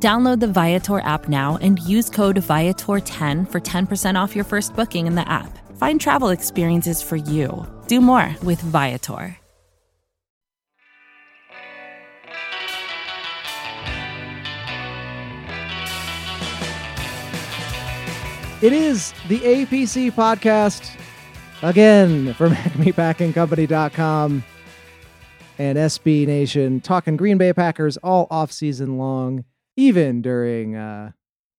Download the Viator app now and use code Viator10 for 10% off your first booking in the app. Find travel experiences for you. Do more with Viator. It is the APC podcast again from AcmePackingCompany.com and SB Nation talking Green Bay Packers all off season long, even during uh,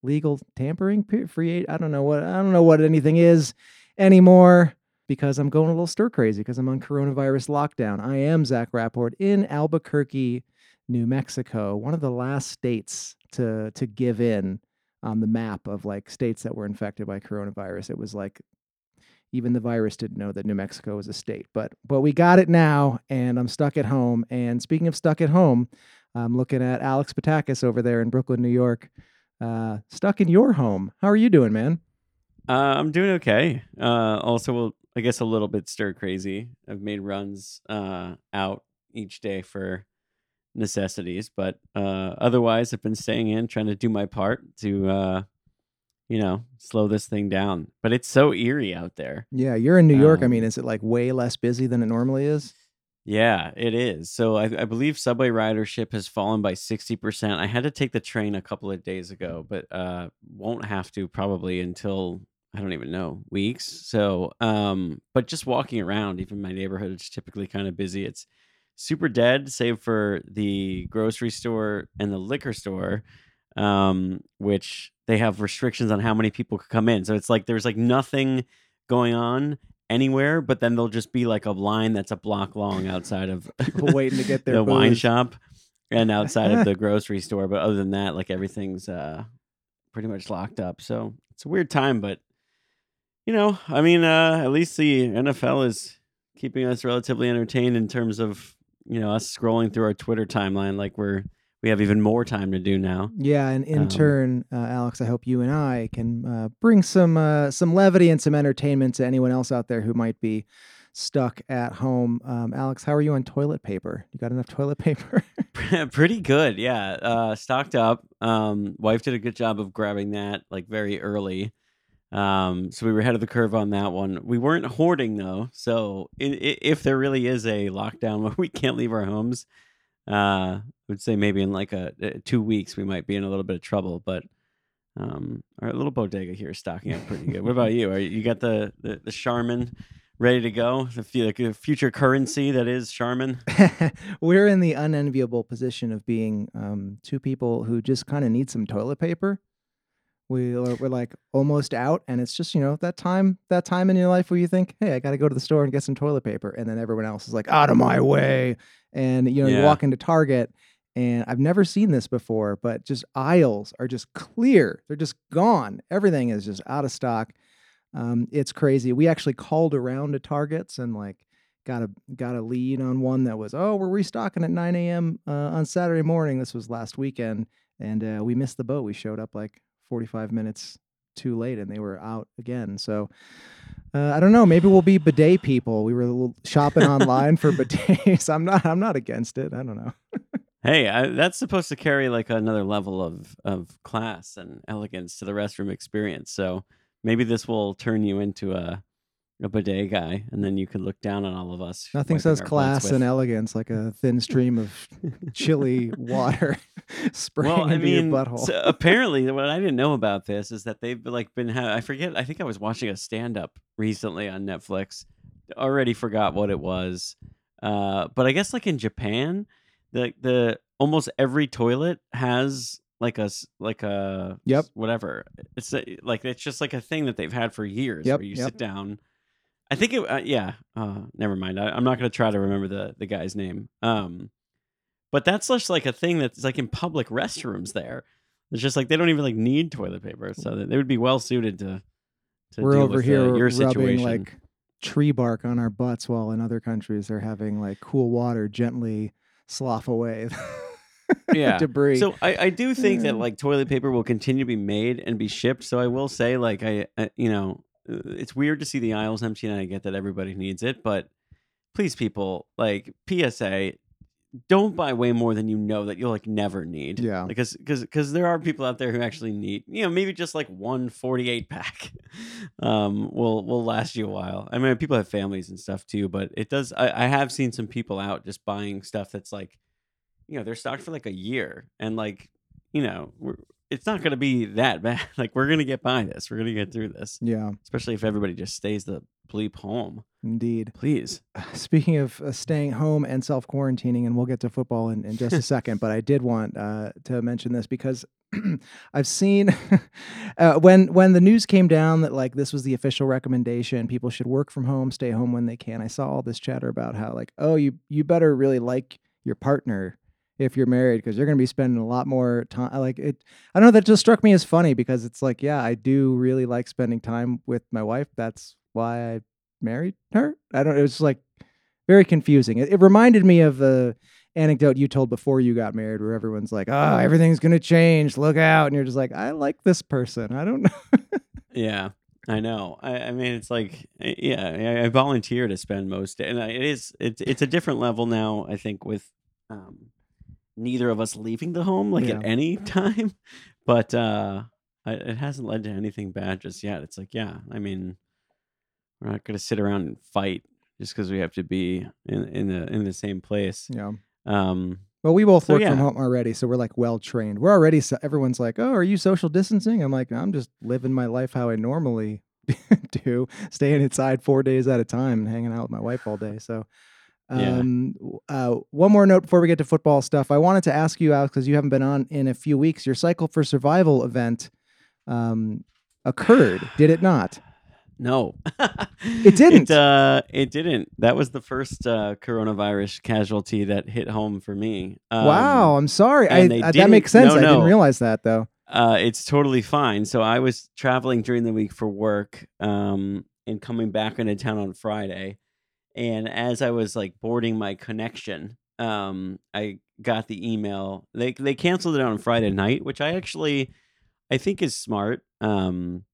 legal tampering free. I don't know what I don't know what anything is anymore because I'm going a little stir crazy because I'm on coronavirus lockdown. I am Zach Rapport in Albuquerque, New Mexico, one of the last states to to give in on the map of like states that were infected by coronavirus. It was like even the virus didn't know that New Mexico was a state. But but we got it now, and I'm stuck at home. And speaking of stuck at home, I'm looking at Alex Patakis over there in Brooklyn, New York, uh, stuck in your home. How are you doing, man? Uh, I'm doing okay. Uh, also, I guess a little bit stir crazy. I've made runs uh, out each day for necessities, but uh, otherwise, I've been staying in, trying to do my part to, uh, you know, slow this thing down. But it's so eerie out there. Yeah, you're in New York. Um, I mean, is it like way less busy than it normally is? Yeah, it is. So I, I believe subway ridership has fallen by 60%. I had to take the train a couple of days ago, but uh, won't have to probably until I don't even know weeks. So, um, but just walking around, even my neighborhood is typically kind of busy. It's super dead, save for the grocery store and the liquor store, um, which they have restrictions on how many people could come in. So it's like there's like nothing going on anywhere, but then there'll just be like a line that's a block long outside of People waiting to get their the wine shop and outside of the grocery store. But other than that, like everything's uh, pretty much locked up. So it's a weird time, but you know, I mean, uh, at least the NFL is keeping us relatively entertained in terms of you know us scrolling through our Twitter timeline. Like we're we have even more time to do now. Yeah, and in Um, turn, uh, Alex, I hope you and I can uh, bring some uh, some levity and some entertainment to anyone else out there who might be stuck at home. Um, Alex, how are you on toilet paper? You got enough toilet paper? Pretty good, yeah. Uh, stocked up. Um, wife did a good job of grabbing that like very early. Um, so we were ahead of the curve on that one. We weren't hoarding though. So if there really is a lockdown where we can't leave our homes, uh, I would say maybe in like a, uh two weeks we might be in a little bit of trouble. But um, our little bodega here is stocking up pretty good. what about you? Are you got the the, the Charmin ready to go? The a future currency that is Charmin. We're in the unenviable position of being um, two people who just kind of need some toilet paper. We are, we're like almost out, and it's just you know that time that time in your life where you think, hey, I got to go to the store and get some toilet paper, and then everyone else is like, out of my way, and you know you walk into Target, and I've never seen this before, but just aisles are just clear, they're just gone, everything is just out of stock. Um, it's crazy. We actually called around to Targets and like got a got a lead on one that was oh we're restocking at 9 a.m. Uh, on Saturday morning. This was last weekend, and uh, we missed the boat. We showed up like 45 minutes too late, and they were out again. So uh, I don't know. Maybe we'll be bidet people. We were shopping online for bidets. I'm not. I'm not against it. I don't know. Hey, I, that's supposed to carry like another level of of class and elegance to the restroom experience. So maybe this will turn you into a a bidet guy, and then you can look down on all of us. Nothing says class and elegance like a thin stream of chilly water spraying well, I into mean, your butthole. so apparently, what I didn't know about this is that they've like been. Ha- I forget. I think I was watching a stand up recently on Netflix. Already forgot what it was, uh, but I guess like in Japan, the the almost every toilet has like a like a Yep. whatever. It's a, like it's just like a thing that they've had for years. Yep, where you yep. sit down. I think it. Uh, yeah. Uh, never mind. I, I'm not going to try to remember the the guy's name. Um, but that's just like a thing that's like in public restrooms. There, it's just like they don't even like need toilet paper, so they they would be well suited to to We're deal over with, here uh, your rubbing situation. like tree bark on our butts, while in other countries they're having like cool water gently slough away yeah. debris. So I, I do think that like toilet paper will continue to be made and be shipped. So I will say like I, I you know uh, it's weird to see the aisles empty and I get that everybody needs it, but please people like PSA don't buy way more than you know that you'll like never need. Yeah. Because because because there are people out there who actually need you know maybe just like one 48 pack um will will last you a while. I mean people have families and stuff too, but it does I, I have seen some people out just buying stuff that's like you know they're stocked for like a year and like you know we're it's not going to be that bad. Like we're going to get by this. We're going to get through this. Yeah, especially if everybody just stays the bleep home. Indeed. please. Speaking of uh, staying home and self quarantining, and we'll get to football in, in just a second, but I did want uh, to mention this because I've seen uh, when when the news came down that like this was the official recommendation, people should work from home, stay home when they can. I saw all this chatter about how like, oh, you you better really like your partner if you're married because you're going to be spending a lot more time. Like it, I don't know. That just struck me as funny because it's like, yeah, I do really like spending time with my wife. That's why I married her. I don't. It was like very confusing. It, it reminded me of the anecdote you told before you got married, where everyone's like, "Oh, everything's gonna change. Look out!" And you're just like, "I like this person. I don't know." yeah i know i, I mean it's like eh, yeah I, I volunteer to spend most and I, it is it's it's a different level now i think with um neither of us leaving the home like at any time but uh I, it hasn't led to anything bad just yet it's like yeah i mean we're not going to sit around and fight just because we have to be in in the in the same place yeah. um Well, we both So, work from home already, so we're like well trained. We're already. So, everyone's like, "Oh, are you social distancing?" I'm like, "I'm just living my life how I normally do, staying inside four days at a time and hanging out with my wife all day." So. Yeah. Um, w- uh, one more note before we get to football stuff. I wanted to ask you, Alex, because you haven't been on in a few weeks. Your Cycle for Survival event um, occurred, did it not? No, It didn't. It, uh, it didn't. That was the first uh, coronavirus casualty that hit home for me. Um, wow, I'm sorry. I, they uh, that makes sense. no, I didn't realize that though. Uh, it's totally fine. So I was traveling during the week for work, um, and coming back into town on Friday. And as I was like boarding my connection, um, I got the email. They they canceled it on Friday night, which I actually I think is smart. Um,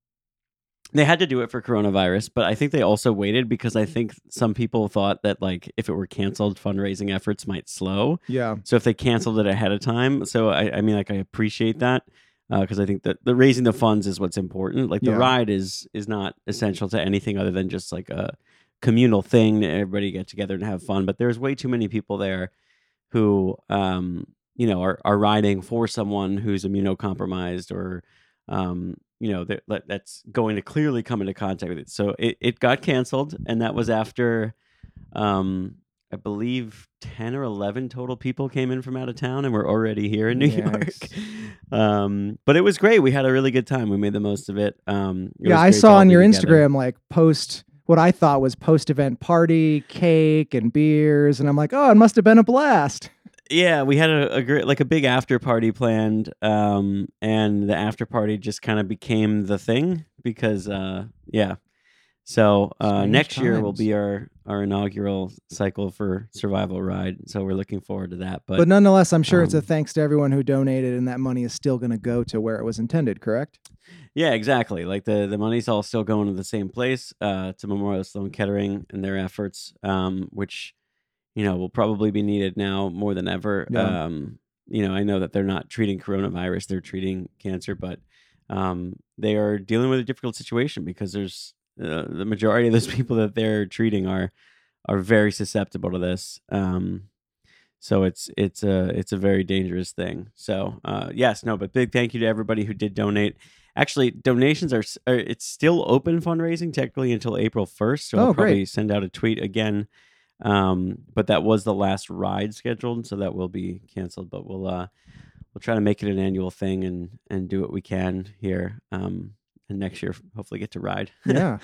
they had to do it for coronavirus, but I think they also waited because I think some people thought that like if it were canceled, fundraising efforts might slow. Yeah. So if they canceled it ahead of time, so I, I mean, like I appreciate that because I think that the raising the funds is what's important. Like the Yeah. ride is is not essential to anything other than just like a communal thing. Everybody get together and have fun. But there's way too many people there who, um, you know, are are riding for someone who's immunocompromised or, um, you know, that that- that's going to clearly come into contact with it. So it it got canceled, and that was after. Um, I believe 10 or 11 total people came in from out of town and we're already here in New York. Um, but it was great. We had a really good time. We made the most of it. Um, it yeah, I saw on your together. Instagram like post what I thought was post event party, cake and beers, and I'm like, oh, it must have been a blast. Yeah, we had a, a great, like a big after party planned. Um, and the after party just kind of became the thing because, uh, yeah. So uh, next year will be our our inaugural cycle for survival ride. So we're looking forward to that. But, But, nonetheless, I'm sure it's a um, thanks to everyone who donated, and that money is still going to go to where it was intended. Correct? Yeah, exactly. Like the the money's all still going to the same place, uh, to Memorial Sloan Kettering and their efforts, um, which you know will probably be needed now more than ever. Yeah. Um, you know, I know that they're not treating coronavirus; they're treating cancer, but um, they are dealing with a difficult situation because there's uh, the majority of those people that they're treating are are very susceptible to this. Um, so it's it's a it's a very dangerous thing. So uh, yes, no, but big thank you to everybody who did donate. Actually, donations are, are it's still open fundraising technically until April first. So Oh, I'll great. probably send out a tweet again. Um, but that was the last ride scheduled, so that will be canceled. But we'll uh, we'll try to make it an annual thing and and do what we can here. Um, and next year hopefully get to ride. Yeah.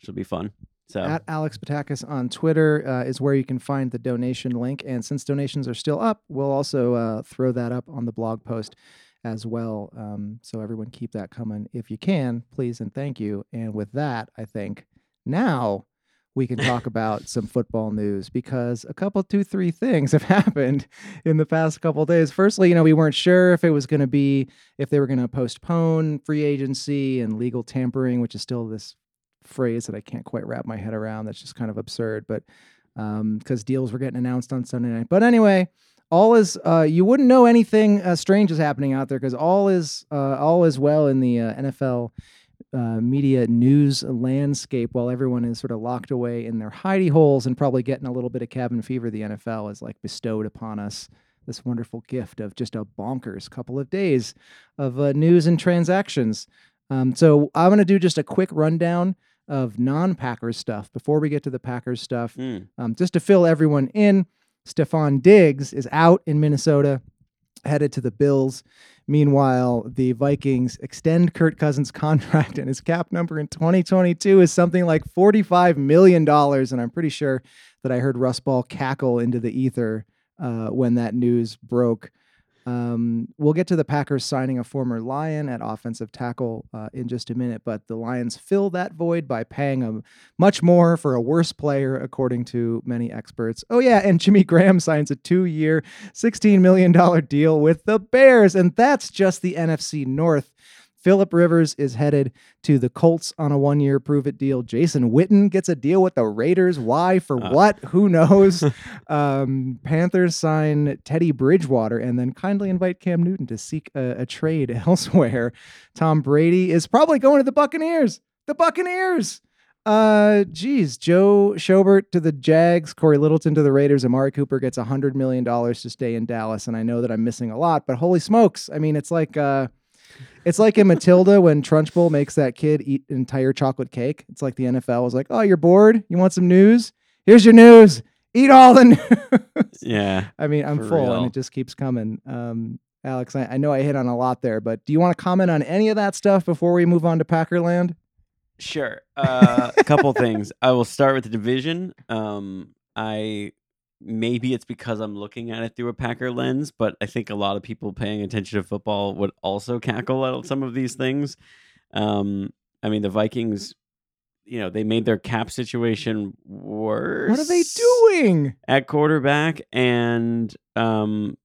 which will be fun. So At Alex Patakis on Twitter uh, is where you can find the donation link. And since donations are still up, we'll also uh, throw that up on the blog post as well. Um, so everyone keep that coming if you can, please and thank you. And with that, I think now we can talk about some football news because a couple, two, three things have happened in the past couple days. Firstly, you know, we weren't sure if it was going to be if they were going to postpone free agency and legal tampering, which is still this phrase that I can't quite wrap my head around. That's just kind of absurd, but because um, deals were getting announced on Sunday night. But anyway, all is uh, you wouldn't know anything uh, strange is happening out there because all is uh, all is well in the uh, NFL uh, media news landscape while everyone is sort of locked away in their hidey holes and probably getting a little bit of cabin fever. The NFL has like bestowed upon us this wonderful gift of just a bonkers couple of days of uh, news and transactions. Um, so I'm going to do just a quick rundown of non-Packers stuff before we get to the Packers stuff, mm. um, just to fill everyone in. Stefon Diggs is out in Minnesota, headed to the Bills. Meanwhile, the Vikings extend Kirk Cousins' contract, and his cap number in 2022 is something like $45 million. And I'm pretty sure that I heard Russ Ball cackle into the ether uh, when that news broke. Um, we'll get to the Packers signing a former Lion at offensive tackle uh, in just a minute, but the Lions fill that void by paying a much more for a worse player, according to many experts. Oh yeah, and Jimmy Graham signs a two-year, $16 million deal with the Bears, and that's just the NFC North. Philip Rivers is headed to the Colts on a one year prove it deal. Jason Witten gets a deal with the Raiders. Why? For uh. what? Who knows? um, Panthers sign Teddy Bridgewater and then kindly invite Cam Newton to seek a, a trade elsewhere. Tom Brady is probably going to the Buccaneers. The Buccaneers. Uh, geez, Joe Schobert to the Jags, Cory Littleton to the Raiders, Amari Cooper gets a hundred million dollars to stay in Dallas, and I know that I'm missing a lot, but holy smokes! I mean, it's like uh, it's like in Matilda when Trunchbull makes that kid eat entire chocolate cake. It's like the NFL was like, "Oh, you're bored? You want some news? Here's your news. Eat all the news." Yeah. I mean, I'm full, real. and it just keeps coming. Um, Alex, I, I, know I hit on a lot there, but do you want to comment on any of that stuff before we move on to Packerland? Sure. Uh, a couple things. I will start with the division. Um, I maybe it's because I'm looking at it through a Packer lens, but I think a lot of people paying attention to football would also cackle at some of these things. Um, I mean, the Vikings, you know, they made their cap situation worse. What are they doing at quarterback and um,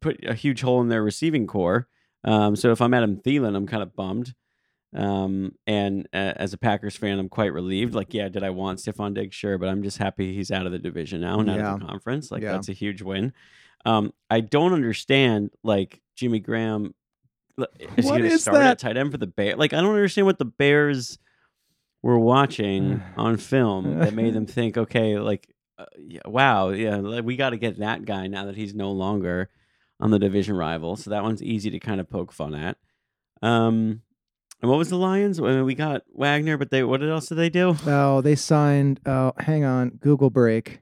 put a huge hole in their receiving corps? Um, so if I'm Adam Thielen, I'm kind of bummed. Um, and uh, as a Packers fan, I'm quite relieved. Like, yeah, did I want Stefon Diggs? Sure, but I'm just happy he's out of the division now and yeah. out of the conference. Like, yeah. that's a huge win. Um, I don't understand like Jimmy Graham. Is what he going to start that? at tight end for the Bears? Like, I don't understand what the Bears were watching on film that made them think, okay, like, uh, yeah, wow, yeah, we got to get that guy now that he's no longer on the division rival. So that one's easy to kind of poke fun at. Um, and what was the Lions? I mean, we got Wagner, but they what else did they do? Oh, they signed. Oh, hang on, Google break.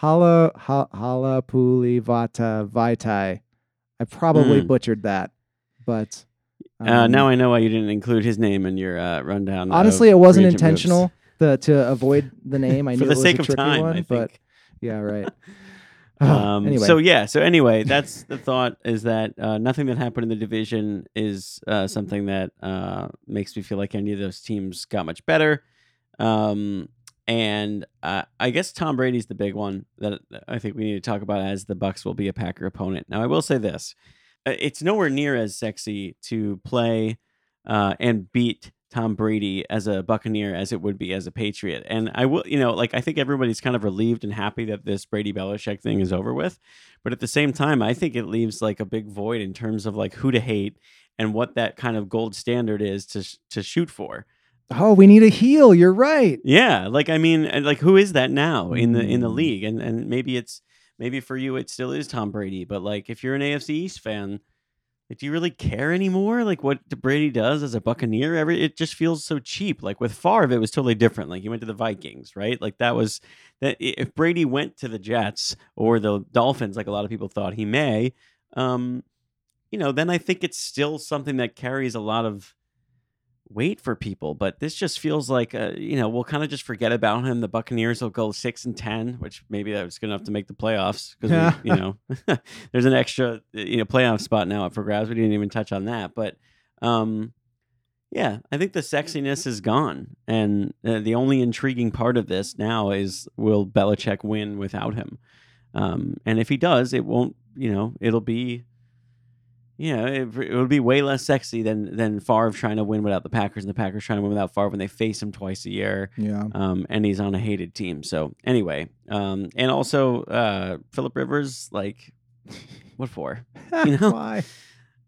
Hala ha, Halapuli Vata Vaitai. I probably mm. butchered that, but um, uh, now I know why you didn't include his name in your uh, rundown. Honestly, it wasn't intentional the, to avoid the name. I knew the it was sake a of time, one, but yeah, right. Um, anyway. So yeah. So anyway, that's the thought is that uh, nothing that happened in the division is uh, something that uh, makes me feel like any of those teams got much better. Um, and I guess Tom Brady's the big one that I think we need to talk about as the Bucs will be a Packer opponent. Now I will say this: uh, it's nowhere near as sexy to play uh, and beat Tom Brady as a Buccaneer as it would be as a Patriot. And I will, you know, like I think everybody's kind of relieved and happy that this Brady Belichick thing is over with. But at the same time, I think it leaves like a big void in terms of like who to hate and what that kind of gold standard is to to shoot for. Oh, we need a heel. You're right. Yeah, like I mean, like who is that now in the in the mm. league? And and maybe it's maybe for you it still is Tom Brady, but like if you're an AFC East fan, do you really care anymore? Like what Brady does as a Buccaneer? Every it just feels so cheap. Like with Favre, it was totally different. Like he went to the Vikings, right? Like that was that. If Brady went to the Jets or the Dolphins, like a lot of people thought he may, um, you know, then I think it's still something that carries a lot of weight for people, but this just feels like uh, you know we'll kind of just forget about him. The Buccaneers will go six and ten, which maybe that was good enough to make the playoffs because you know there's an extra you know playoff spot now up for grabs. We didn't even touch on that, but um, yeah, I think the sexiness is gone, and uh, the only intriguing part of this now is will Belichick win without him? Um, and if he does, it won't. You know, it'll be you know, it, it would be way less sexy than than Favre trying to win without the Packers and the Packers trying to win without Favre when they face him twice a year. Yeah. Um, and he's on a hated team. So anyway, um, and also uh, Philip Rivers, like, what for? You know? why?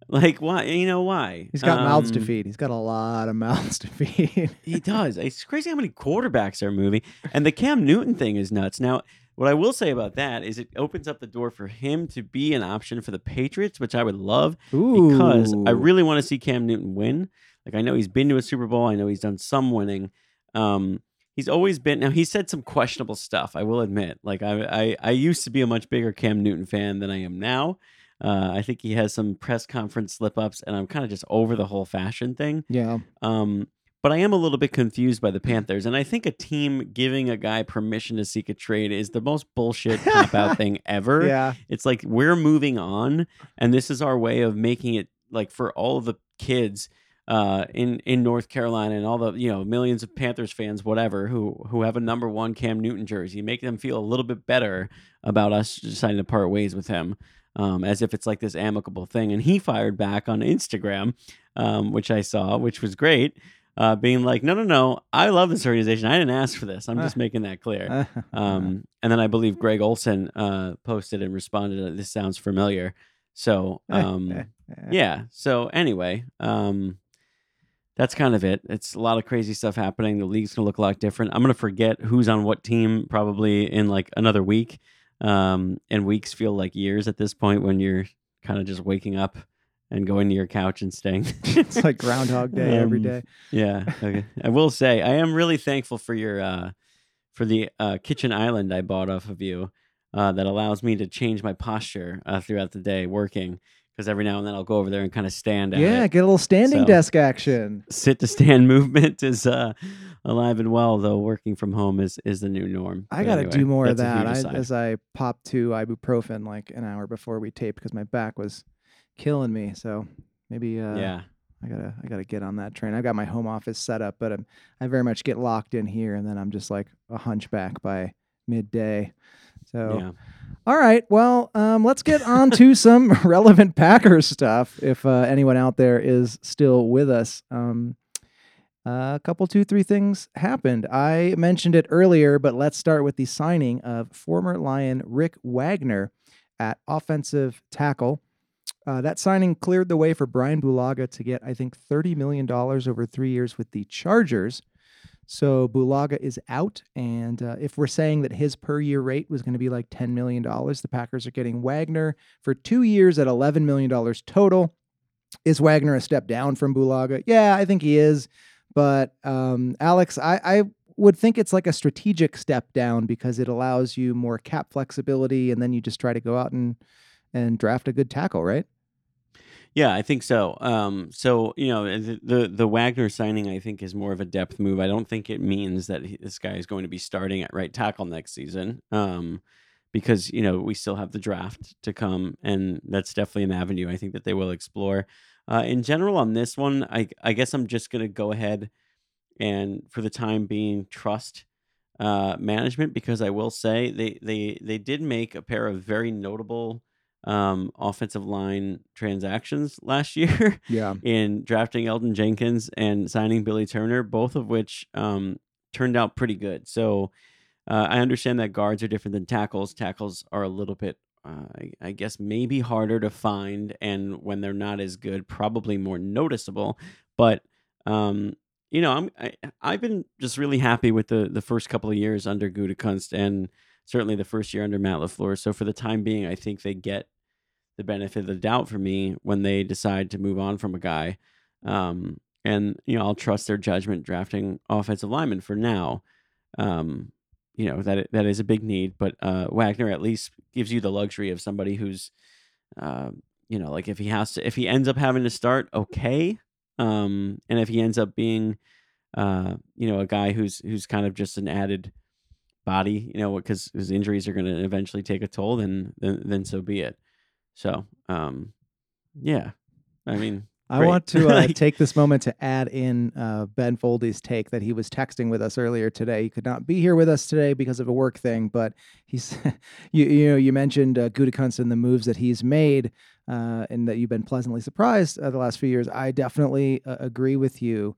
Like why? You know why? He's got mouths to Um, feed. He's got a lot of mouths to feed. He does. It's crazy how many quarterbacks are moving. And the Cam Newton thing is nuts. Now, what I will say about that is it opens up the door for him to be an option for the Patriots, which I would love Ooh. because I really want to see Cam Newton win. Like I know he's been to a Super Bowl. I know he's done some winning. Um, he's always been. Now he said some questionable stuff. I will admit. Like I, I, I used to be a much bigger Cam Newton fan than I am now. Uh, I think he has some press conference slip ups, and I'm kind of just over the whole fashion thing. Yeah. Um, but I am a little bit confused by the Panthers, and I think a team giving a guy permission to seek a trade is the most bullshit cop out thing ever. Yeah. It's like we're moving on, and this is our way of making it like for all of the kids uh, in in North Carolina and all the you know millions of Panthers fans, whatever, who who have a number one Cam Newton jersey, make them feel a little bit better about us deciding to part ways with him, um, as if it's like this amicable thing. And he fired back on Instagram, um, which I saw, which was great. Uh, being like, no, no, no, I love this organization. I didn't ask for this. I'm just making that clear. Um, and then I believe Greg Olsen uh, posted and responded, "This sounds familiar." So, um, yeah. So anyway, um, that's kind of it. It's a lot of crazy stuff happening. The league's gonna look a lot different. I'm gonna forget who's on what team probably in like another week. Um, and weeks feel like years at this point when you're kind of just waking up and going to your couch and staying. it's like Groundhog Day every Um, day. Yeah. Okay. I will say I am really thankful for your uh for the uh kitchen island I bought off of you uh that allows me to change my posture uh, throughout the day working because every now and then I'll go over there and kind of stand at Yeah, it. get a little standing So- desk action. Sit to stand movement is uh alive and well though working from home is is the new norm. I got to anyway, do more of that. I, as I popped two ibuprofen like an hour before we taped because my back was killing me. So maybe uh, yeah. I gotta I gotta get on that train. I've got my home office set up, but I'm, I very much get locked in here, and then I'm just like a hunchback by midday. So Yeah. all right, well, um, let's get on to some relevant Packers stuff. If uh, anyone out there is still with us, um, a couple, two, three things happened. I mentioned it earlier, but let's start with the signing of former Lion Rick Wagner at offensive tackle. Uh, that signing cleared the way for Brian Bulaga to get, I think, $30 million over three years with the Chargers. So Bulaga is out. And uh, if we're saying that his per year rate was going to be like $10 million, the Packers are getting Wagner for two years at $11 million total. Is Wagner a step down from Bulaga? Yeah, I think he is. But um, Alex, I, I would think it's like a strategic step down because it allows you more cap flexibility, and then you just try to go out and and draft a good tackle, right? Yeah, I think so. Um, so you know, the, the the Wagner signing, I think, is more of a depth move. I don't think it means that he, this guy is going to be starting at right tackle next season, um, because you know we still have the draft to come, and that's definitely an avenue I think that they will explore. Uh, in general, on this one, I I guess I'm just gonna go ahead and for the time being trust uh, management because I will say they they they did make a pair of very notable um, offensive line transactions last year Yeah. in drafting Elgton Jenkins and signing Billy Turner, both of which um, turned out pretty good. So uh, I understand that guards are different than tackles. Tackles are a little bit, uh, I, I guess, maybe harder to find, and when they're not as good, probably more noticeable. But um, you know, I'm I, I've been just really happy with the the first couple of years under Gutekunst and certainly the first year under Matt LaFleur. So for the time being, I think they get the benefit of the doubt for me when they decide to move on from a guy. Um, and you know, I'll trust their judgment drafting offensive linemen for now. Um, you know that that is a big need, but uh, Wagner at least gives you the luxury of somebody who's, uh, you know, like if he has to, if he ends up having to start, okay, Um, and if he ends up being, uh, you know, a guy who's who's kind of just an added body, you know, because his injuries are going to eventually take a toll, then, then then so be it. So, um, yeah, I mean, I great. want to uh, Like- take this moment to add in uh, Ben Foldy's take that he was texting with us earlier today. He could not be here with us today because of a work thing, but he's you you know you mentioned uh, Gutekunst and the moves that he's made, uh, and that you've been pleasantly surprised uh, the last few years. I definitely uh, agree with you.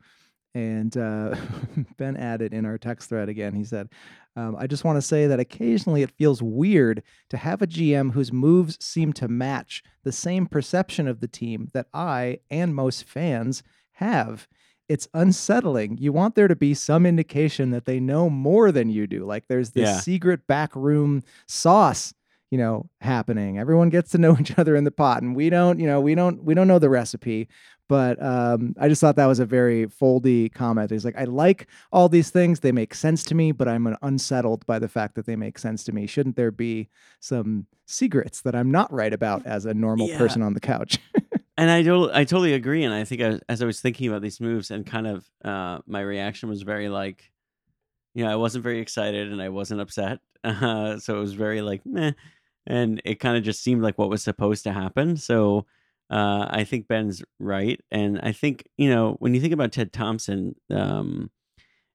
And uh, Ben added in our text thread again. He said, um, "I just want to say that occasionally it feels weird to have a GM whose moves seem to match the same perception of the team that I and most fans have. It's unsettling. You want there to be some indication that they know more than you do. Like there's this Yeah. secret backroom sauce, you know, happening. Everyone gets to know each other in the pot, and we don't, you know, we don't, we don't know the recipe. But um, I just thought that was a very foldy comment. He's like, I like all these things; they make sense to me, but I'm unsettled by the fact that they make sense to me. Shouldn't there be some secrets that I'm not right about as a normal Yeah. person on the couch? And I do, I totally agree. And I think I, as I was thinking about these moves, and kind of uh, my reaction was very like, you know, I wasn't very excited and I wasn't upset. Uh, so it was very like, meh. And it kind of just seemed like what was supposed to happen. So uh, I think Ben's right. And I think, you know, when you think about Ted Thompson um,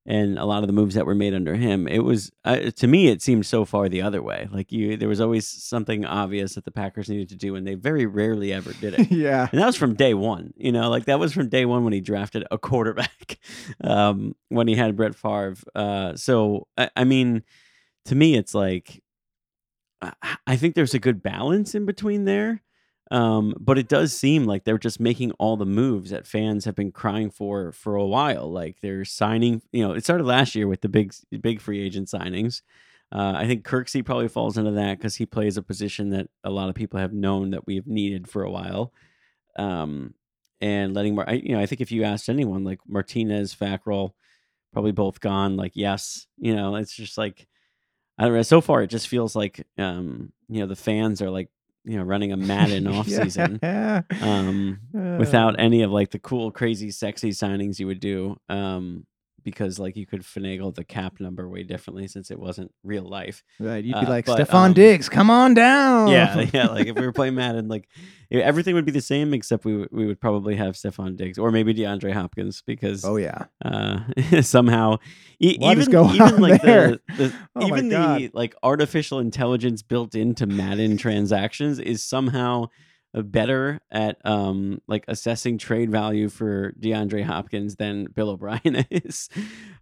and a lot of the moves that were made under him, it was, uh, to me, it seemed so far the other way. Like you, there was always something obvious that the Packers needed to do, and they very rarely ever did it. yeah. And that was from day one, you know, like that was from day one when he drafted a quarterback, um, when he had Brett Favre. Uh, so I, I mean, to me, it's like I, I think there's a good balance in between there, um, but it does seem like they're just making all the moves that fans have been crying for for a while. Like they're signing, you know, it started last year with the big big free agent signings. Uh, I think Kirksey probably falls into that because he plays a position that a lot of people have known that we've needed for a while. Um, and letting I, you know, I think if you asked anyone like Martinez, Fackrell, probably both gone. Like yes, you know, it's just like I don't know. So far, it just feels like um, you know the fans are like you know running a Madden off season Yeah. um, Uh, without any of like the cool, crazy, sexy signings you would do. Um, because like you could finagle the cap number way differently since it wasn't real life. right. You'd be uh, like, Stefon um, Diggs, come on down. Yeah, yeah. Like if we were playing Madden, like everything would be the same except we would- we would probably have Stefon Diggs or maybe DeAndre Hopkins because oh yeah. uh, somehow e- even even like there? the, the Oh even the like artificial intelligence built into Madden transactions is somehow better at um like assessing trade value for DeAndre Hopkins than Bill O'Brien is.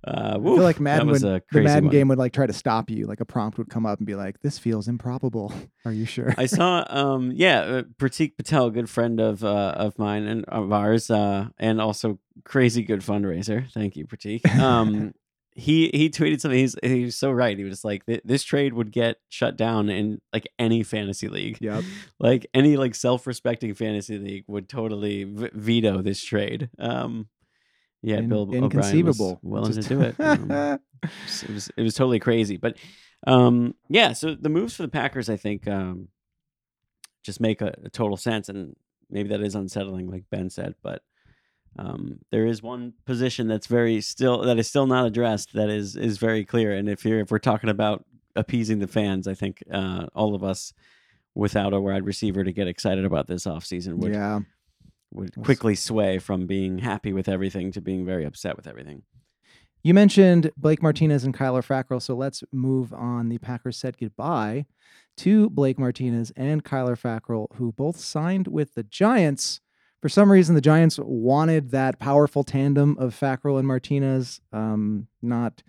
Uh, I feel like Madden was would, the Madden one. game would like try to stop you. Like a prompt would come up and be like, "This feels improbable." Are you sure? I saw, um, yeah, uh, Pratik Patel, good friend of uh, of mine and of ours, uh, and also crazy good fundraiser. Thank you, Pratik. Um, he he tweeted something. He's he was so right. He was like, "This trade would get shut down in like any fantasy league. yep. Like any like self respecting fantasy league would totally v- veto this trade." Um, yeah, In- Bill O'Brien was inconceivable. willing Just- to do it. Um, it was it was totally crazy. But um, yeah, so the moves for the Packers, I think, um, just make a, a total sense, and maybe that is unsettling, like Ben said. But um, there is one position that's very still that is still not addressed that is is very clear. And if you're if we're talking about appeasing the fans, I think uh, all of us without a wide receiver to get excited about this offseason would yeah. would quickly sway from being happy with everything to being very upset with everything. You mentioned Blake Martinez and Kyler Fackrell, so let's move on. The Packers said goodbye to Blake Martinez and Kyler Fackrell, who both signed with the Giants. For some reason, the Giants wanted that powerful tandem of Fackrell and Martinez. Um, not,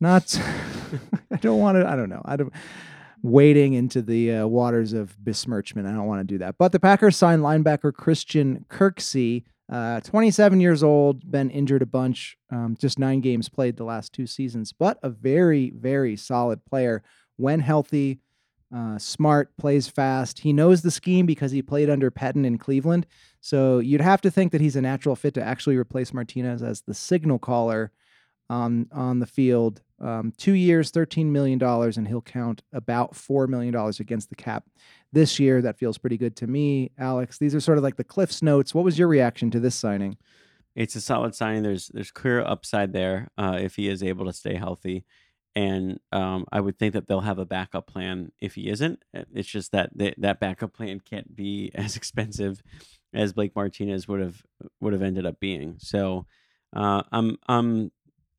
not. I don't want to. I don't know. I don't. Wading into the uh, waters of besmirchment. I don't want to do that. But the Packers signed linebacker Christian Kirksey, uh, 27 years old, been injured a bunch, um, just nine games played the last two seasons, but a very, very solid player when healthy, uh, smart, plays fast. He knows the scheme because he played under Pettine in Cleveland. So you'd have to think that he's a natural fit to actually replace Martinez as the signal caller on on the field. Um, two years, thirteen million dollars, and he'll count about four million dollars against the cap this year. That feels pretty good to me. Alex, these are sort of like the Cliff's notes. What was your reaction to this signing? It's a solid signing. There's there's clear upside there uh, if he is able to stay healthy, and um, I would think that they'll have a backup plan if he isn't. Uh, it's just that th- that backup plan can't be as expensive as Blake Martinez would have would have ended up being. So uh, I'm I'm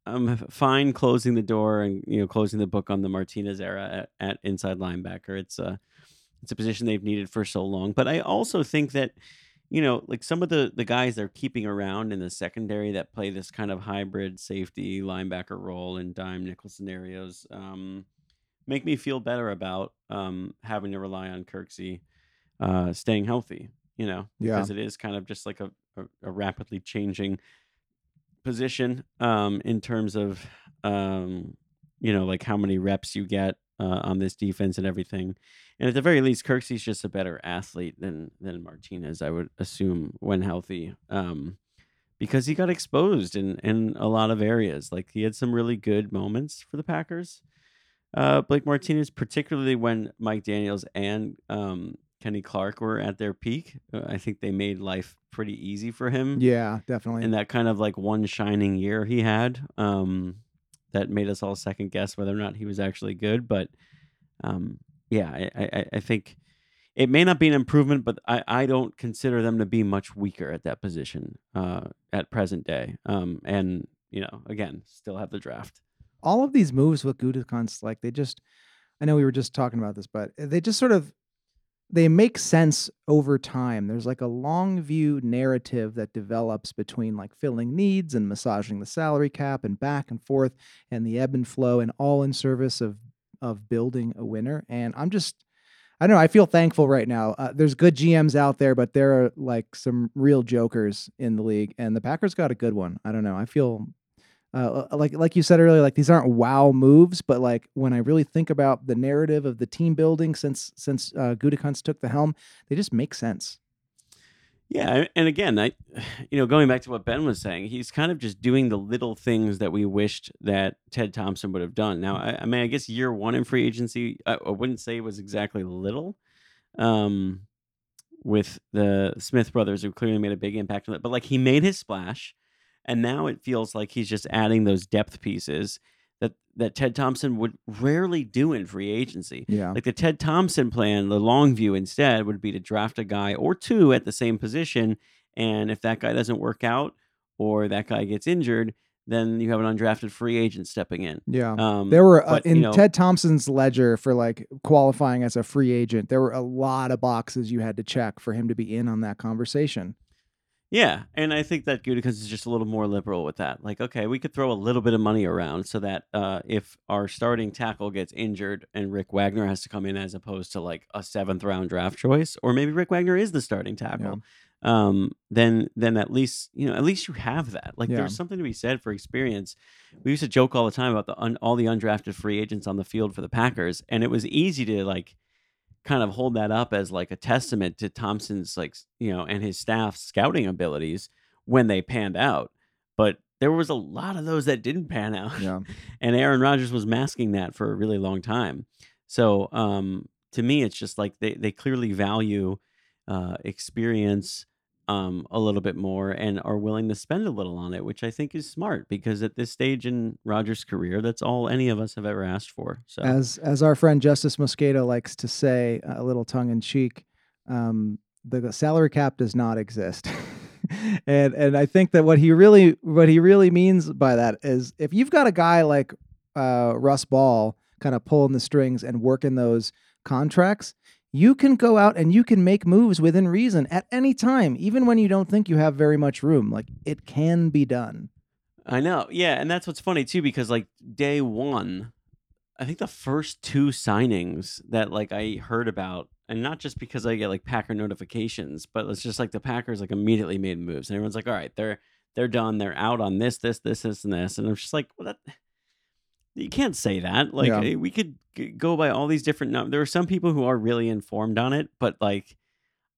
I'm fine closing the door and you know closing the book on the Martinez era at, at inside linebacker. It's a it's a position they've needed for so long, but I also think that you know, like some of the the guys they're keeping around in the secondary that play this kind of hybrid safety linebacker role in dime nickel scenarios um, make me feel better about um, having to rely on Kirksey uh, staying healthy. You know, Yeah. because it is kind of just like a, a, a rapidly changing position um, in terms of um, you know like how many reps you get uh, on this defense and everything. And at the very least, Kirksey's just a better athlete than than Martinez, I would assume, when healthy. Um, because he got exposed in in a lot of areas. Like he had some really good moments for the Packers. Uh, Blake Martinez, particularly when Mike Daniels and um, Kenny Clark were at their peak, uh, I think they made life pretty easy for him Yeah, definitely. in that kind of like one shining year he had um that made us all second guess whether or not he was actually good but um yeah i i, I think it may not be an improvement but i i don't consider them to be much weaker at that position uh at present day. Um and you know again still have the draft. All of these moves with Gutekunst, like they just, I know we were just talking about this, but they just sort of, they make sense over time. There's like a long view narrative that develops between like filling needs and massaging the salary cap and back and forth and the ebb and flow and all in service of of building a winner. And I'm just, I don't know. I feel thankful right now. Uh, there's good GMs out there, but there are like some real jokers in the league, and the Packers got a good one. I don't know. I feel uh, like like you said earlier, like these aren't wow moves, but like when I really think about the narrative of the team building since since uh, took the helm, they just make sense. Yeah, and again, I, you know, going back to what Ben was saying, he's kind of just doing the little things that we wished that Ted Thompson would have done. Now, I, I mean, I guess year one in free agency, I, I wouldn't say it was exactly little, um, with the Smith brothers who clearly made a big impact on it. But like he made his splash, and now it feels like he's just adding those depth pieces that that Ted Thompson would rarely do in free agency. Yeah, Like the Ted Thompson plan, the long view instead would be to draft a guy or two at the same position. And if that guy doesn't work out or that guy gets injured, then you have an undrafted free agent stepping in. yeah. Um, there were uh, but, in you know- Ted Thompson's ledger for like qualifying as a free agent. There were a lot of boxes you had to check for him to be in on that conversation. Yeah, and I think that Gutekunst is just a little more liberal with that. Like, okay, we could throw a little bit of money around so that uh, if our starting tackle gets injured and Rick Wagner has to come in as opposed to like a seventh round draft choice, or maybe Rick Wagner is the starting tackle, um, then then at least you know at least you have that. Like, Yeah. there's something to be said for experience. We used to joke all the time about the un- all the undrafted free agents on the field for the Packers, and it was easy to like kind of hold that up as like a testament to Thompson's like you know and his staff's scouting abilities when they panned out. But there was a lot of those that didn't pan out. Yeah, And Aaron Rodgers was masking that for a really long time. So um to me it's just like they, they clearly value uh experience um a little bit more and are willing to spend a little on it, which I think is smart because at this stage in Rodgers' career, that's all any of us have ever asked for. So as as our friend Justis Mosqueda likes to say, a little tongue in cheek, um, the salary cap does not exist. and and I think that what he really what he really means by that is if you've got a guy like uh, Russ Ball kind of pulling the strings and working those contracts, you can go out and you can make moves within reason at any time, even when you don't think you have very much room. Like it can be done. I know. Yeah, and that's what's funny too because like day 1, I think the first two signings that like I heard about and not just because I get like Packer notifications, but it's just like the Packers like immediately made moves and everyone's like, "All right, they're they're done. They're out on this this this this and this." And I'm just like, "Well, that you can't say that. Like Yeah. eh, we could go by all these different numbers. There are some people who are really informed on it, but like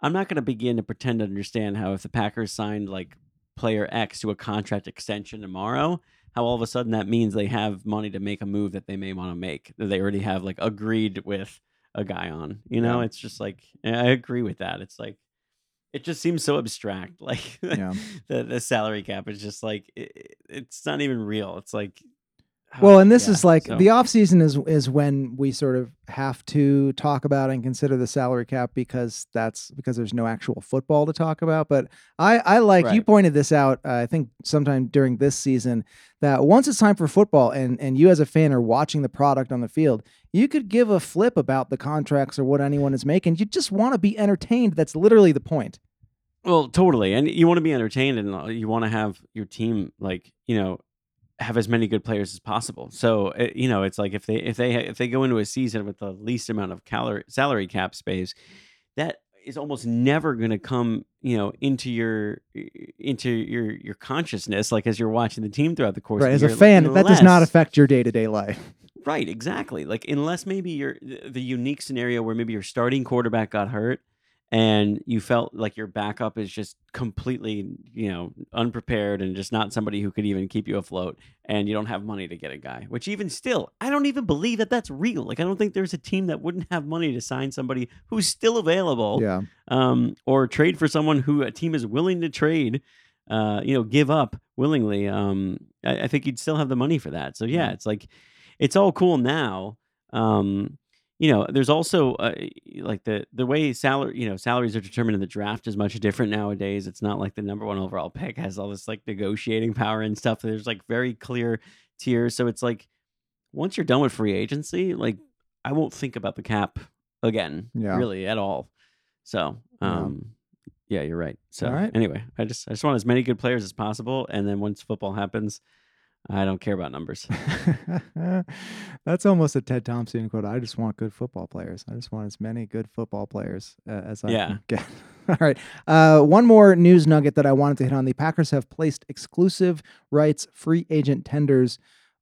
I'm not going to begin to pretend to understand how if the Packers signed like player X to a contract extension tomorrow, how all of a sudden that means they have money to make a move that they may want to make that they already have like agreed with a guy on. You know, Yeah. it's just like I agree with that. It's like it just seems so abstract. Like Yeah. the the salary cap is just like it, it's not even real. It's like Well, and this yeah, is like so- the off season is is when we sort of have to talk about and consider the salary cap because that's because there's no actual football to talk about. But I I like you pointed this out. Uh, I think sometime during this season that once it's time for football and and you as a fan are watching the product on the field, you could give a flip about the contracts or what anyone is making. You just want to be entertained. That's literally the point. Well, totally. And you want to be entertained and uh, you want to have your team like, you know, have as many good players as possible. So, uh, you know, it's like if they if they if they go into a season with the least amount of calorie salary cap space, that is almost never going to come, you know, into your into your your consciousness like as you're watching the team throughout the course Right. As a fan, that does not affect your day to day life. Right, exactly. Like unless maybe you're the the unique scenario where maybe your starting quarterback got hurt and you felt like your backup is just completely, you know, unprepared and just not somebody who could even keep you afloat and you don't have money to get a guy. Which even still, I don't even believe that that's real. Like I don't think there's a team that wouldn't have money to sign somebody who's still available Yeah. um, or trade for someone who a team is willing to trade, uh, you know, give up willingly. Um, I, I think you'd still have the money for that. So yeah, Yeah. it's like it's all cool now. Um, you know, there's also uh, like the the way salary, you know, salaries are determined in the draft is much different nowadays. It's not like the number one overall pick has all this like negotiating power and stuff. There's like very clear tiers. So it's like once you're done with free agency, like I won't think about the cap again, Yeah. really at all. So, Yeah. um, yeah, you're right. So right. anyway, I just I just want as many good players as possible, and then once football happens, I don't care about numbers. That's almost a Ted Thompson quote. I just want good football players. I just want as many good football players uh, as I Yeah. can get. All right. Uh, one more news nugget that I wanted to hit on. The Packers have placed exclusive rights free agent tenders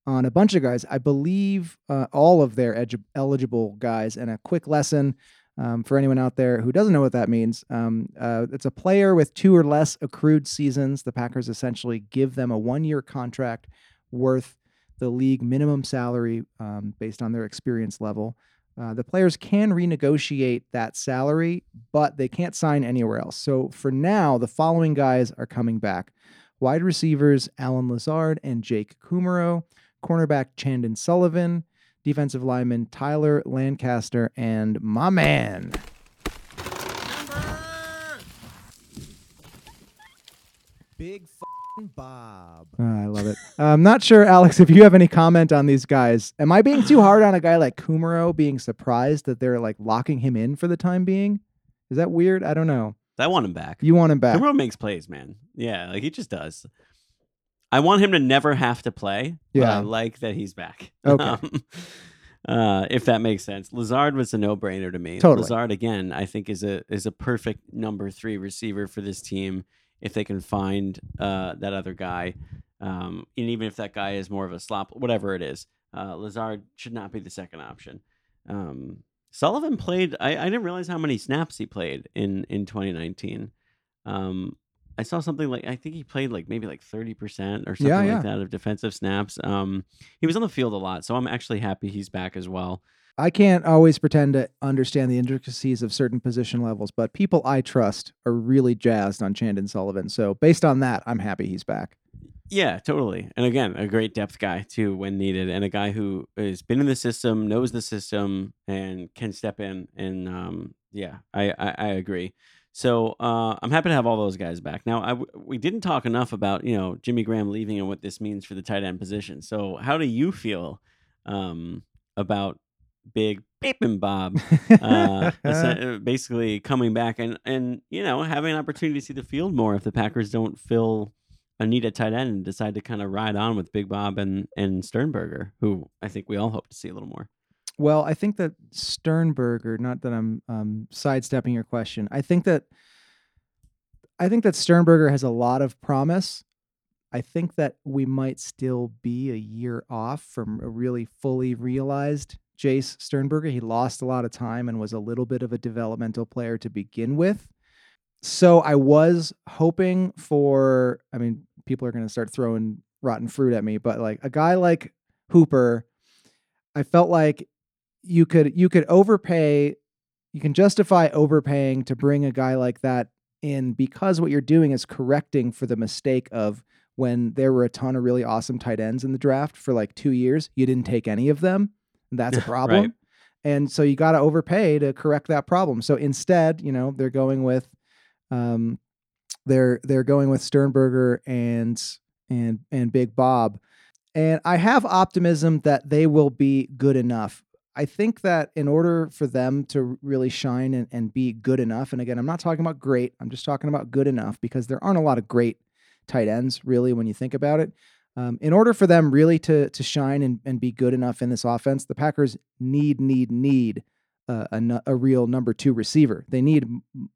on a bunch of guys. I believe uh, all of their eligible guys. And a quick lesson um, for anyone out there who doesn't know what that means. Um, uh, it's a player with two or less accrued seasons. The Packers essentially give them a one year contract worth the league minimum salary um, based on their experience level. Uh, the players can renegotiate that salary, but they can't sign anywhere else. So for now, the following guys are coming back wide receivers Allen Lazard and Jake Kumerow, cornerback Chandon Sullivan, defensive lineman Tyler Lancaster, and my man. Big f***ing Bob. Oh, I love it. Uh, I'm not sure, Alex, if you have any comment on these guys. Am I being too hard on a guy like Kumerow being surprised that they're like locking him in for the time being? Is that weird? I don't know. I want him back. You want him back. Kumerow makes plays, man. Yeah, like he just does. I want him to never have to play. but Yeah. I like that he's back. Okay. Um, uh, if that makes sense. Lazard was a no-brainer to me. Totally. Lazard again, I think is a is a perfect number three receiver for this team if they can find uh, that other guy. Um, and even if that guy is more of a slop, whatever it is, uh, Lazard should not be the second option. Um, Sullivan played. I, I didn't realize how many snaps he played in in 2019. Um, I saw something like I think he played like maybe like 30 percent or something Yeah, like that of defensive snaps. Um, he was on the field a lot, so I'm actually happy he's back as well. I can't always pretend to understand the intricacies of certain position levels, but people I trust are really jazzed on Chandon Sullivan. So based on that, I'm happy he's back. Yeah, totally. And again, a great depth guy too when needed, and a guy who has been in the system, knows the system, and can step in. And um, yeah, I, I I agree. So uh, I'm happy to have all those guys back. Now, we didn't talk enough about you know Jimmy Graham leaving and what this means for the tight end position. So how do you feel um, about Big Pippin Bob uh, basically coming back and and you know having an opportunity to see the field more if the Packers don't fill a need at tight end and decide to kind of ride on with Big Bob and and Sternberger, who I think we all hope to see a little more. Well, I think that Sternberger, not that I'm um, sidestepping your question, I think that I think that Sternberger has a lot of promise. I think that we might still be a year off from a really fully realized Jace Sternberger. He lost a lot of time and was a little bit of a developmental player to begin with. So I was hoping for, I mean, people are going to start throwing rotten fruit at me, but like a guy like Hooper, I felt like you could you could overpay you can justify overpaying to bring a guy like that in because what you're doing is correcting for the mistake of when there were a ton of really awesome tight ends in the draft for like 2 years you didn't take any of them that's a problem Right. and so you got to overpay to correct that problem so instead you know they're going with um they're they're going with Sternberger and and and Big Bob and I have optimism that they will be good enough. I think that in order for them to really shine and, and be good enough, and again, I'm not talking about great, I'm just talking about good enough because there aren't a lot of great tight ends, really, when you think about it. Um, in order for them really to to shine and, and be good enough in this offense, the Packers need, need, need uh, a, a real number two receiver. They need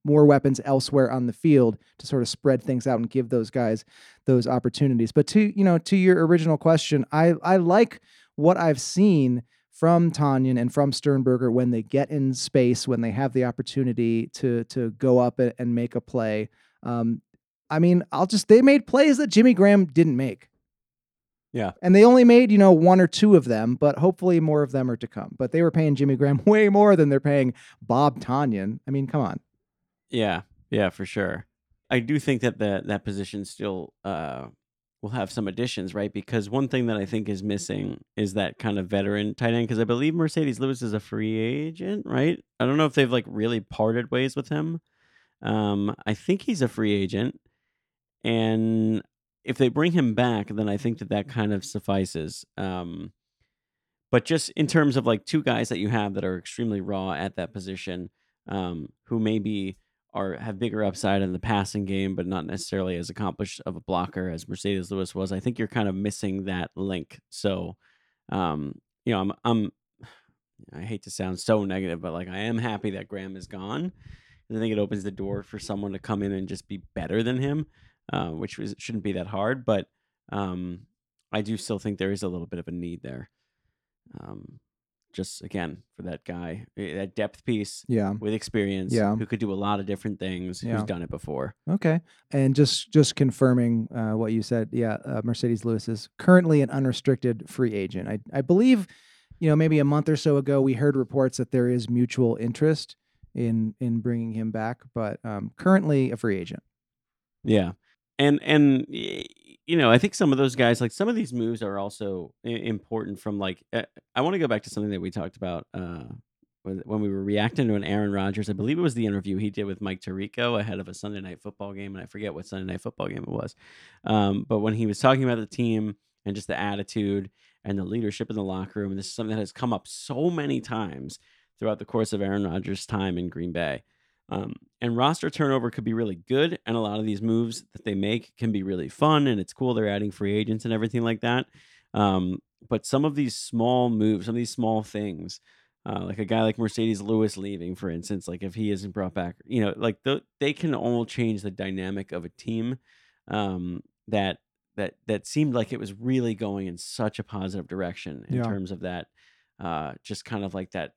more weapons elsewhere on the field to sort of spread things out and give those guys those opportunities. But to you know, to your original question, I I like what I've seen from Tonyan and from Sternberger when they get in space, when they have the opportunity to to go up and, make a play. Um, I mean, I'll just they made plays that Jimmy Graham didn't make. Yeah. And they only made, you know, one or two of them, but hopefully more of them are to come. But they were paying Jimmy Graham way more than they're paying Bob Tonyan. I mean, come on. Yeah, yeah, for sure. I do think that that that position still uh, will have some additions, right? Because one thing that I think is missing is that kind of veteran tight end. Because I believe Marcedes Lewis is a free agent, right? I don't know if they've like really parted ways with him. Um, I think he's a free agent, and if they bring him back, then I think that that kind of suffices. Um, but just in terms of like two guys that you have that are extremely raw at that position, um, who maybe are have bigger upside in the passing game, but not necessarily as accomplished of a blocker as Marcedes Lewis was. I think you're kind of missing that link. So, um, you know, I'm I'm I hate to sound so negative, but like I am happy that Graham is gone. I think it opens the door for someone to come in and just be better than him, uh, which was, shouldn't be that hard. But um, I do still think there is a little bit of a need there. Um, just again for that guy, eh, that depth piece Yeah. with experience, Yeah. who could do a lot of different things, Yeah. who's done it before. Okay. And just just confirming uh, what you said, yeah, uh, Marcedes Lewis is currently an unrestricted free agent. I I believe, you know, maybe a month or so ago we heard reports that there is mutual interest in in bringing him back, but um, currently a free agent. Yeah, and and you know, I think some of those guys, like some of these moves, are also important. From like, uh, I want to go back to something that we talked about uh, when when we were reacting to an Aaron Rodgers. I believe it was the interview he did with Mike Tirico ahead of a Sunday night football game, and I forget what Sunday night football game it was. Um, but when he was talking about the team and just the attitude and the leadership in the locker room, and this is something that has come up so many times throughout the course of Aaron Rodgers' time in Green Bay. Um, and roster turnover could be really good, and a lot of these moves that they make can be really fun, and it's cool they're adding free agents and everything like that. Um, but some of these small moves, some of these small things, uh, like a guy like Marcedes Lewis leaving, for instance, like if he isn't brought back, you know, like the, they can all change the dynamic of a team um, that that that seemed like it was really going in such a positive direction in Yeah. terms of that, uh, just kind of like that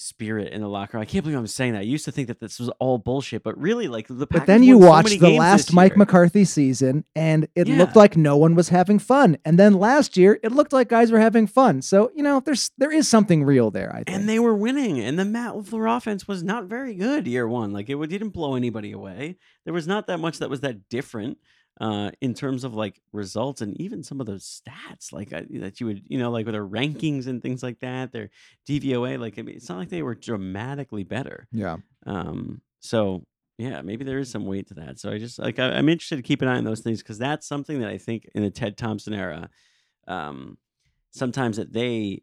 spirit in the locker room. I can't believe I'm saying that. I used to think that this was all bullshit, but really, like the But then you won so watched the last Mike. McCarthy season, and it Yeah. looked like no one was having fun. And then last year, it looked like guys were having fun. So you know, there's there is something real there. I think. and they were winning, and the Matt LaFleur offense was not very good year one. Like it didn't blow anybody away. There was not that much that was that different uh, in terms of like results and even some of those stats, like uh, that you would, you know, like with their rankings and things like that. Their DVOA, like I mean, it's not like they were dramatically better. yeah. Um, so yeah, maybe there is some weight to that. So I just like I, I'm interested to keep an eye on those things because that's something that I think in the Ted Thompson era, um, sometimes that they,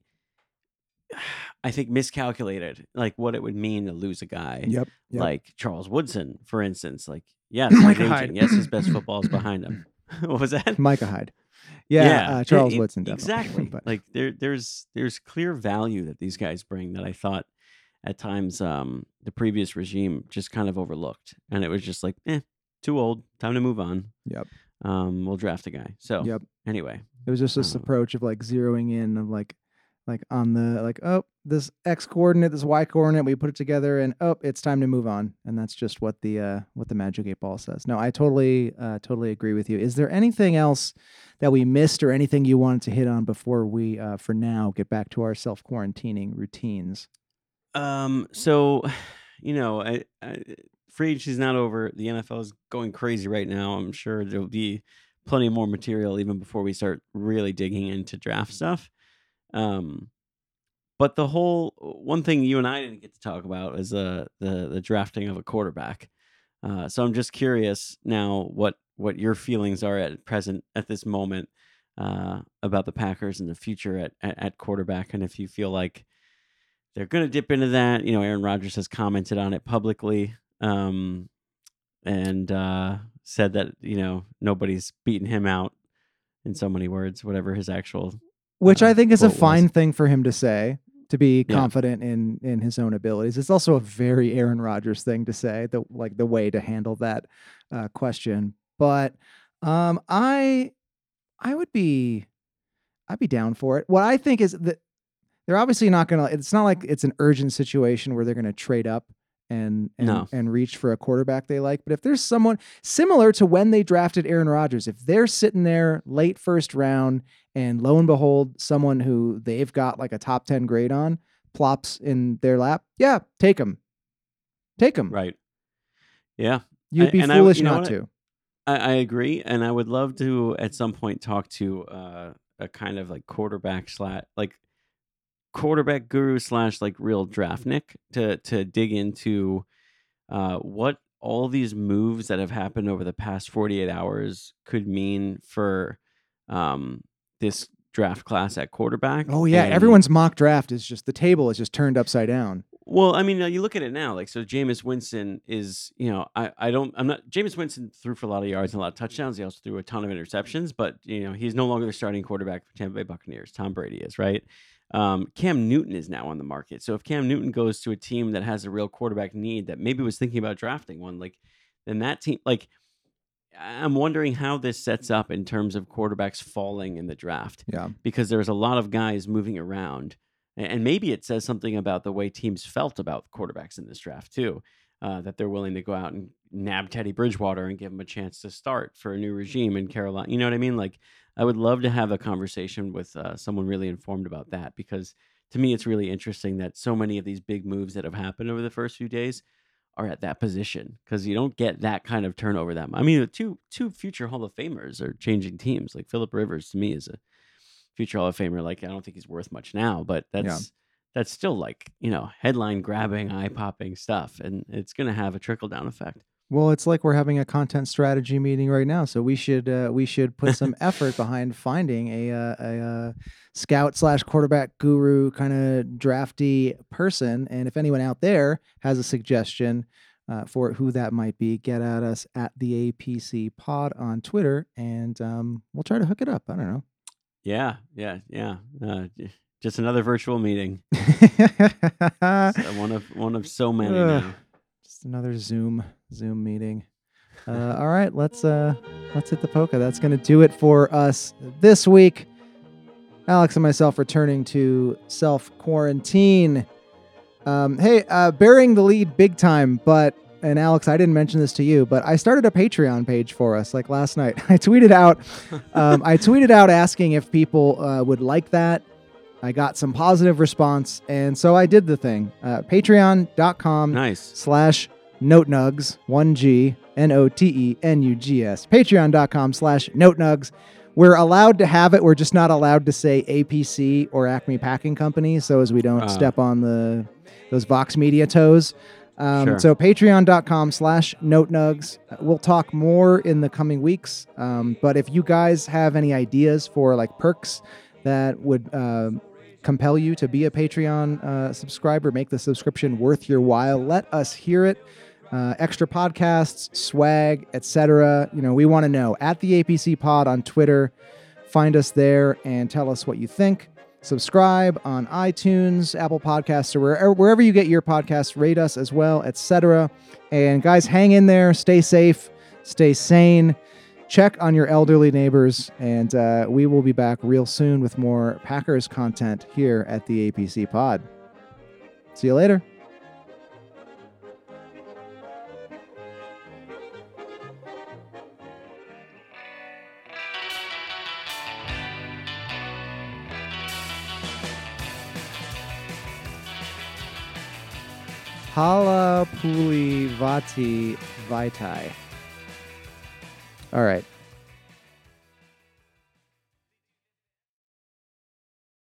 I think miscalculated like what it would mean to lose a guy Yep. yep. like Charles Woodson, for instance. Like yes, Micah. Hyde. yes, his best football is behind him. what was that? Micah Hyde. Yeah. uh, e- Charles e- Woodson. Definitely. Exactly. but like there, there's there's clear value that these guys bring that I thought at times um, the previous regime just kind of overlooked, and it was just like, eh, too old, time to move on. Yep. Um, we'll draft a guy. So Yep. anyway, It was just this Um, approach of like zeroing in of like like on the like oh this x coordinate this y coordinate we put it together and oh it's time to move on and that's just what the uh what the magic eight ball says no i totally uh totally agree with you is there anything else that we missed or anything you wanted to hit on before we uh for now get back to our self quarantining routines Um. So, you know, I, I, free agency's not over. The NFL is going crazy right now. I'm sure there'll be plenty more material even before we start really digging into draft stuff. Um, but the whole one thing you and I didn't get to talk about is uh, the the drafting of a quarterback. Uh, so I'm just curious now what what your feelings are at present at this moment uh, about the Packers and the future at, at at quarterback, and if you feel like they're going to dip into that. You know, Aaron Rodgers has commented on it publicly um, and uh, said that you know nobody's beaten him out in so many words, whatever his actual which uh, i think is a fine thing for him to say to be Yeah. confident in in his own abilities it's also a very aaron rodgers thing to say the like the way to handle that uh, question but um i i would be i'd be down for it what i think is that they're obviously not gonna it's not like it's an urgent situation where they're gonna trade up and and, No. and reach for a quarterback they like but if there's someone similar to when they drafted aaron rodgers if they're sitting there late first round and lo and behold, someone who they've got like a top 10 grade on plops in their lap. Yeah, take him. Take him. right. Yeah, You'd be I- foolish you not to. I, I agree, and I would love to at some point talk to uh, a kind of like quarterback slash like quarterback guru slash like real draft Nick to to dig into uh, what all these moves that have happened over the past 48 hours could mean for um, this draft class at quarterback. Oh, yeah. and- Everyone's mock draft is just the table is just turned upside down. Well, I mean, you look at it now, like so. Jameis Winston is, you know, I, I don't, I'm not. Jameis Winston threw for a lot of yards and a lot of touchdowns. He also threw a ton of interceptions, but you know, he's no longer the starting quarterback for Tampa Bay Buccaneers. Tom Brady is right. Um, Cam Newton is now on the market. So if Cam Newton goes to a team that has a real quarterback need, that maybe was thinking about drafting one, like then that team, like I'm wondering how this sets up in terms of quarterbacks falling in the draft Yeah. because there's a lot of guys moving around. And maybe it says something about the way teams felt about quarterbacks in this draft, too. Uh, that they're willing to go out and nab Teddy Bridgewater and give him a chance to start for a new regime in Carolina. You know what I mean? Like, I would love to have a conversation with uh, someone really informed about that because to me, it's really interesting that so many of these big moves that have happened over the first few days are at that position because you don't get that kind of turnover that much. I mean, two two future Hall of Famers are changing teams. Like Philip Rivers to me is a future Hall of Famer. Like I don't think he's worth much now, but that's that's still like you know headline grabbing, eye popping stuff, and it's going to have a trickle down effect. Well, it's like we're having a content strategy meeting right now, so we should uh, we should put some effort behind finding a uh, a uh, scout slash quarterback guru kind of drafty person. And if anyone out there has a suggestion uh, for who that might be, get at us at the APC Pod on Twitter, and um, we'll try to hook it up. I don't know. Yeah, yeah, yeah. Uh, just another virtual meeting. One of one of so many now. Another Zoom Zoom meeting. Uh, all right, let's uh let's hit the polka. That's gonna do it for us this week. Alex and myself returning to self quarantine. Um, hey, uh, bearing the lead big time, but and Alex, I didn't mention this to you, but I started a Patreon page for us like last night. I tweeted out, um, I tweeted out asking if people uh, would like that. I got some positive response, and so I did the thing. Uh, Patreon.com Nice. slash notenugs, 1G, N O T E N U G S. Patreon.com slash notenugs. We're allowed to have it. We're just not allowed to say APC or Acme Packing Company, so as we don't Ah. step on the those Vox Media toes. Um, Sure. So patreon.com slash notenugs. We'll talk more in the coming weeks. Um, but if you guys have any ideas for like perks that would um compel you to be a Patreon uh, subscriber, make the subscription worth your while, let us hear it. Uh, extra podcasts, swag, etc. You know, we want to know. At the APC Pod on Twitter, find us there and tell us what you think. Subscribe on iTunes, Apple Podcasts, or wherever, wherever you get your podcasts. Rate us as well, etc. And guys, hang in there. Stay safe. Stay sane. check on your elderly neighbors, and uh, we will be back real soon with more Packers content here at the APC Pod. See you later. Hala Puli Vati Vaitai. All right.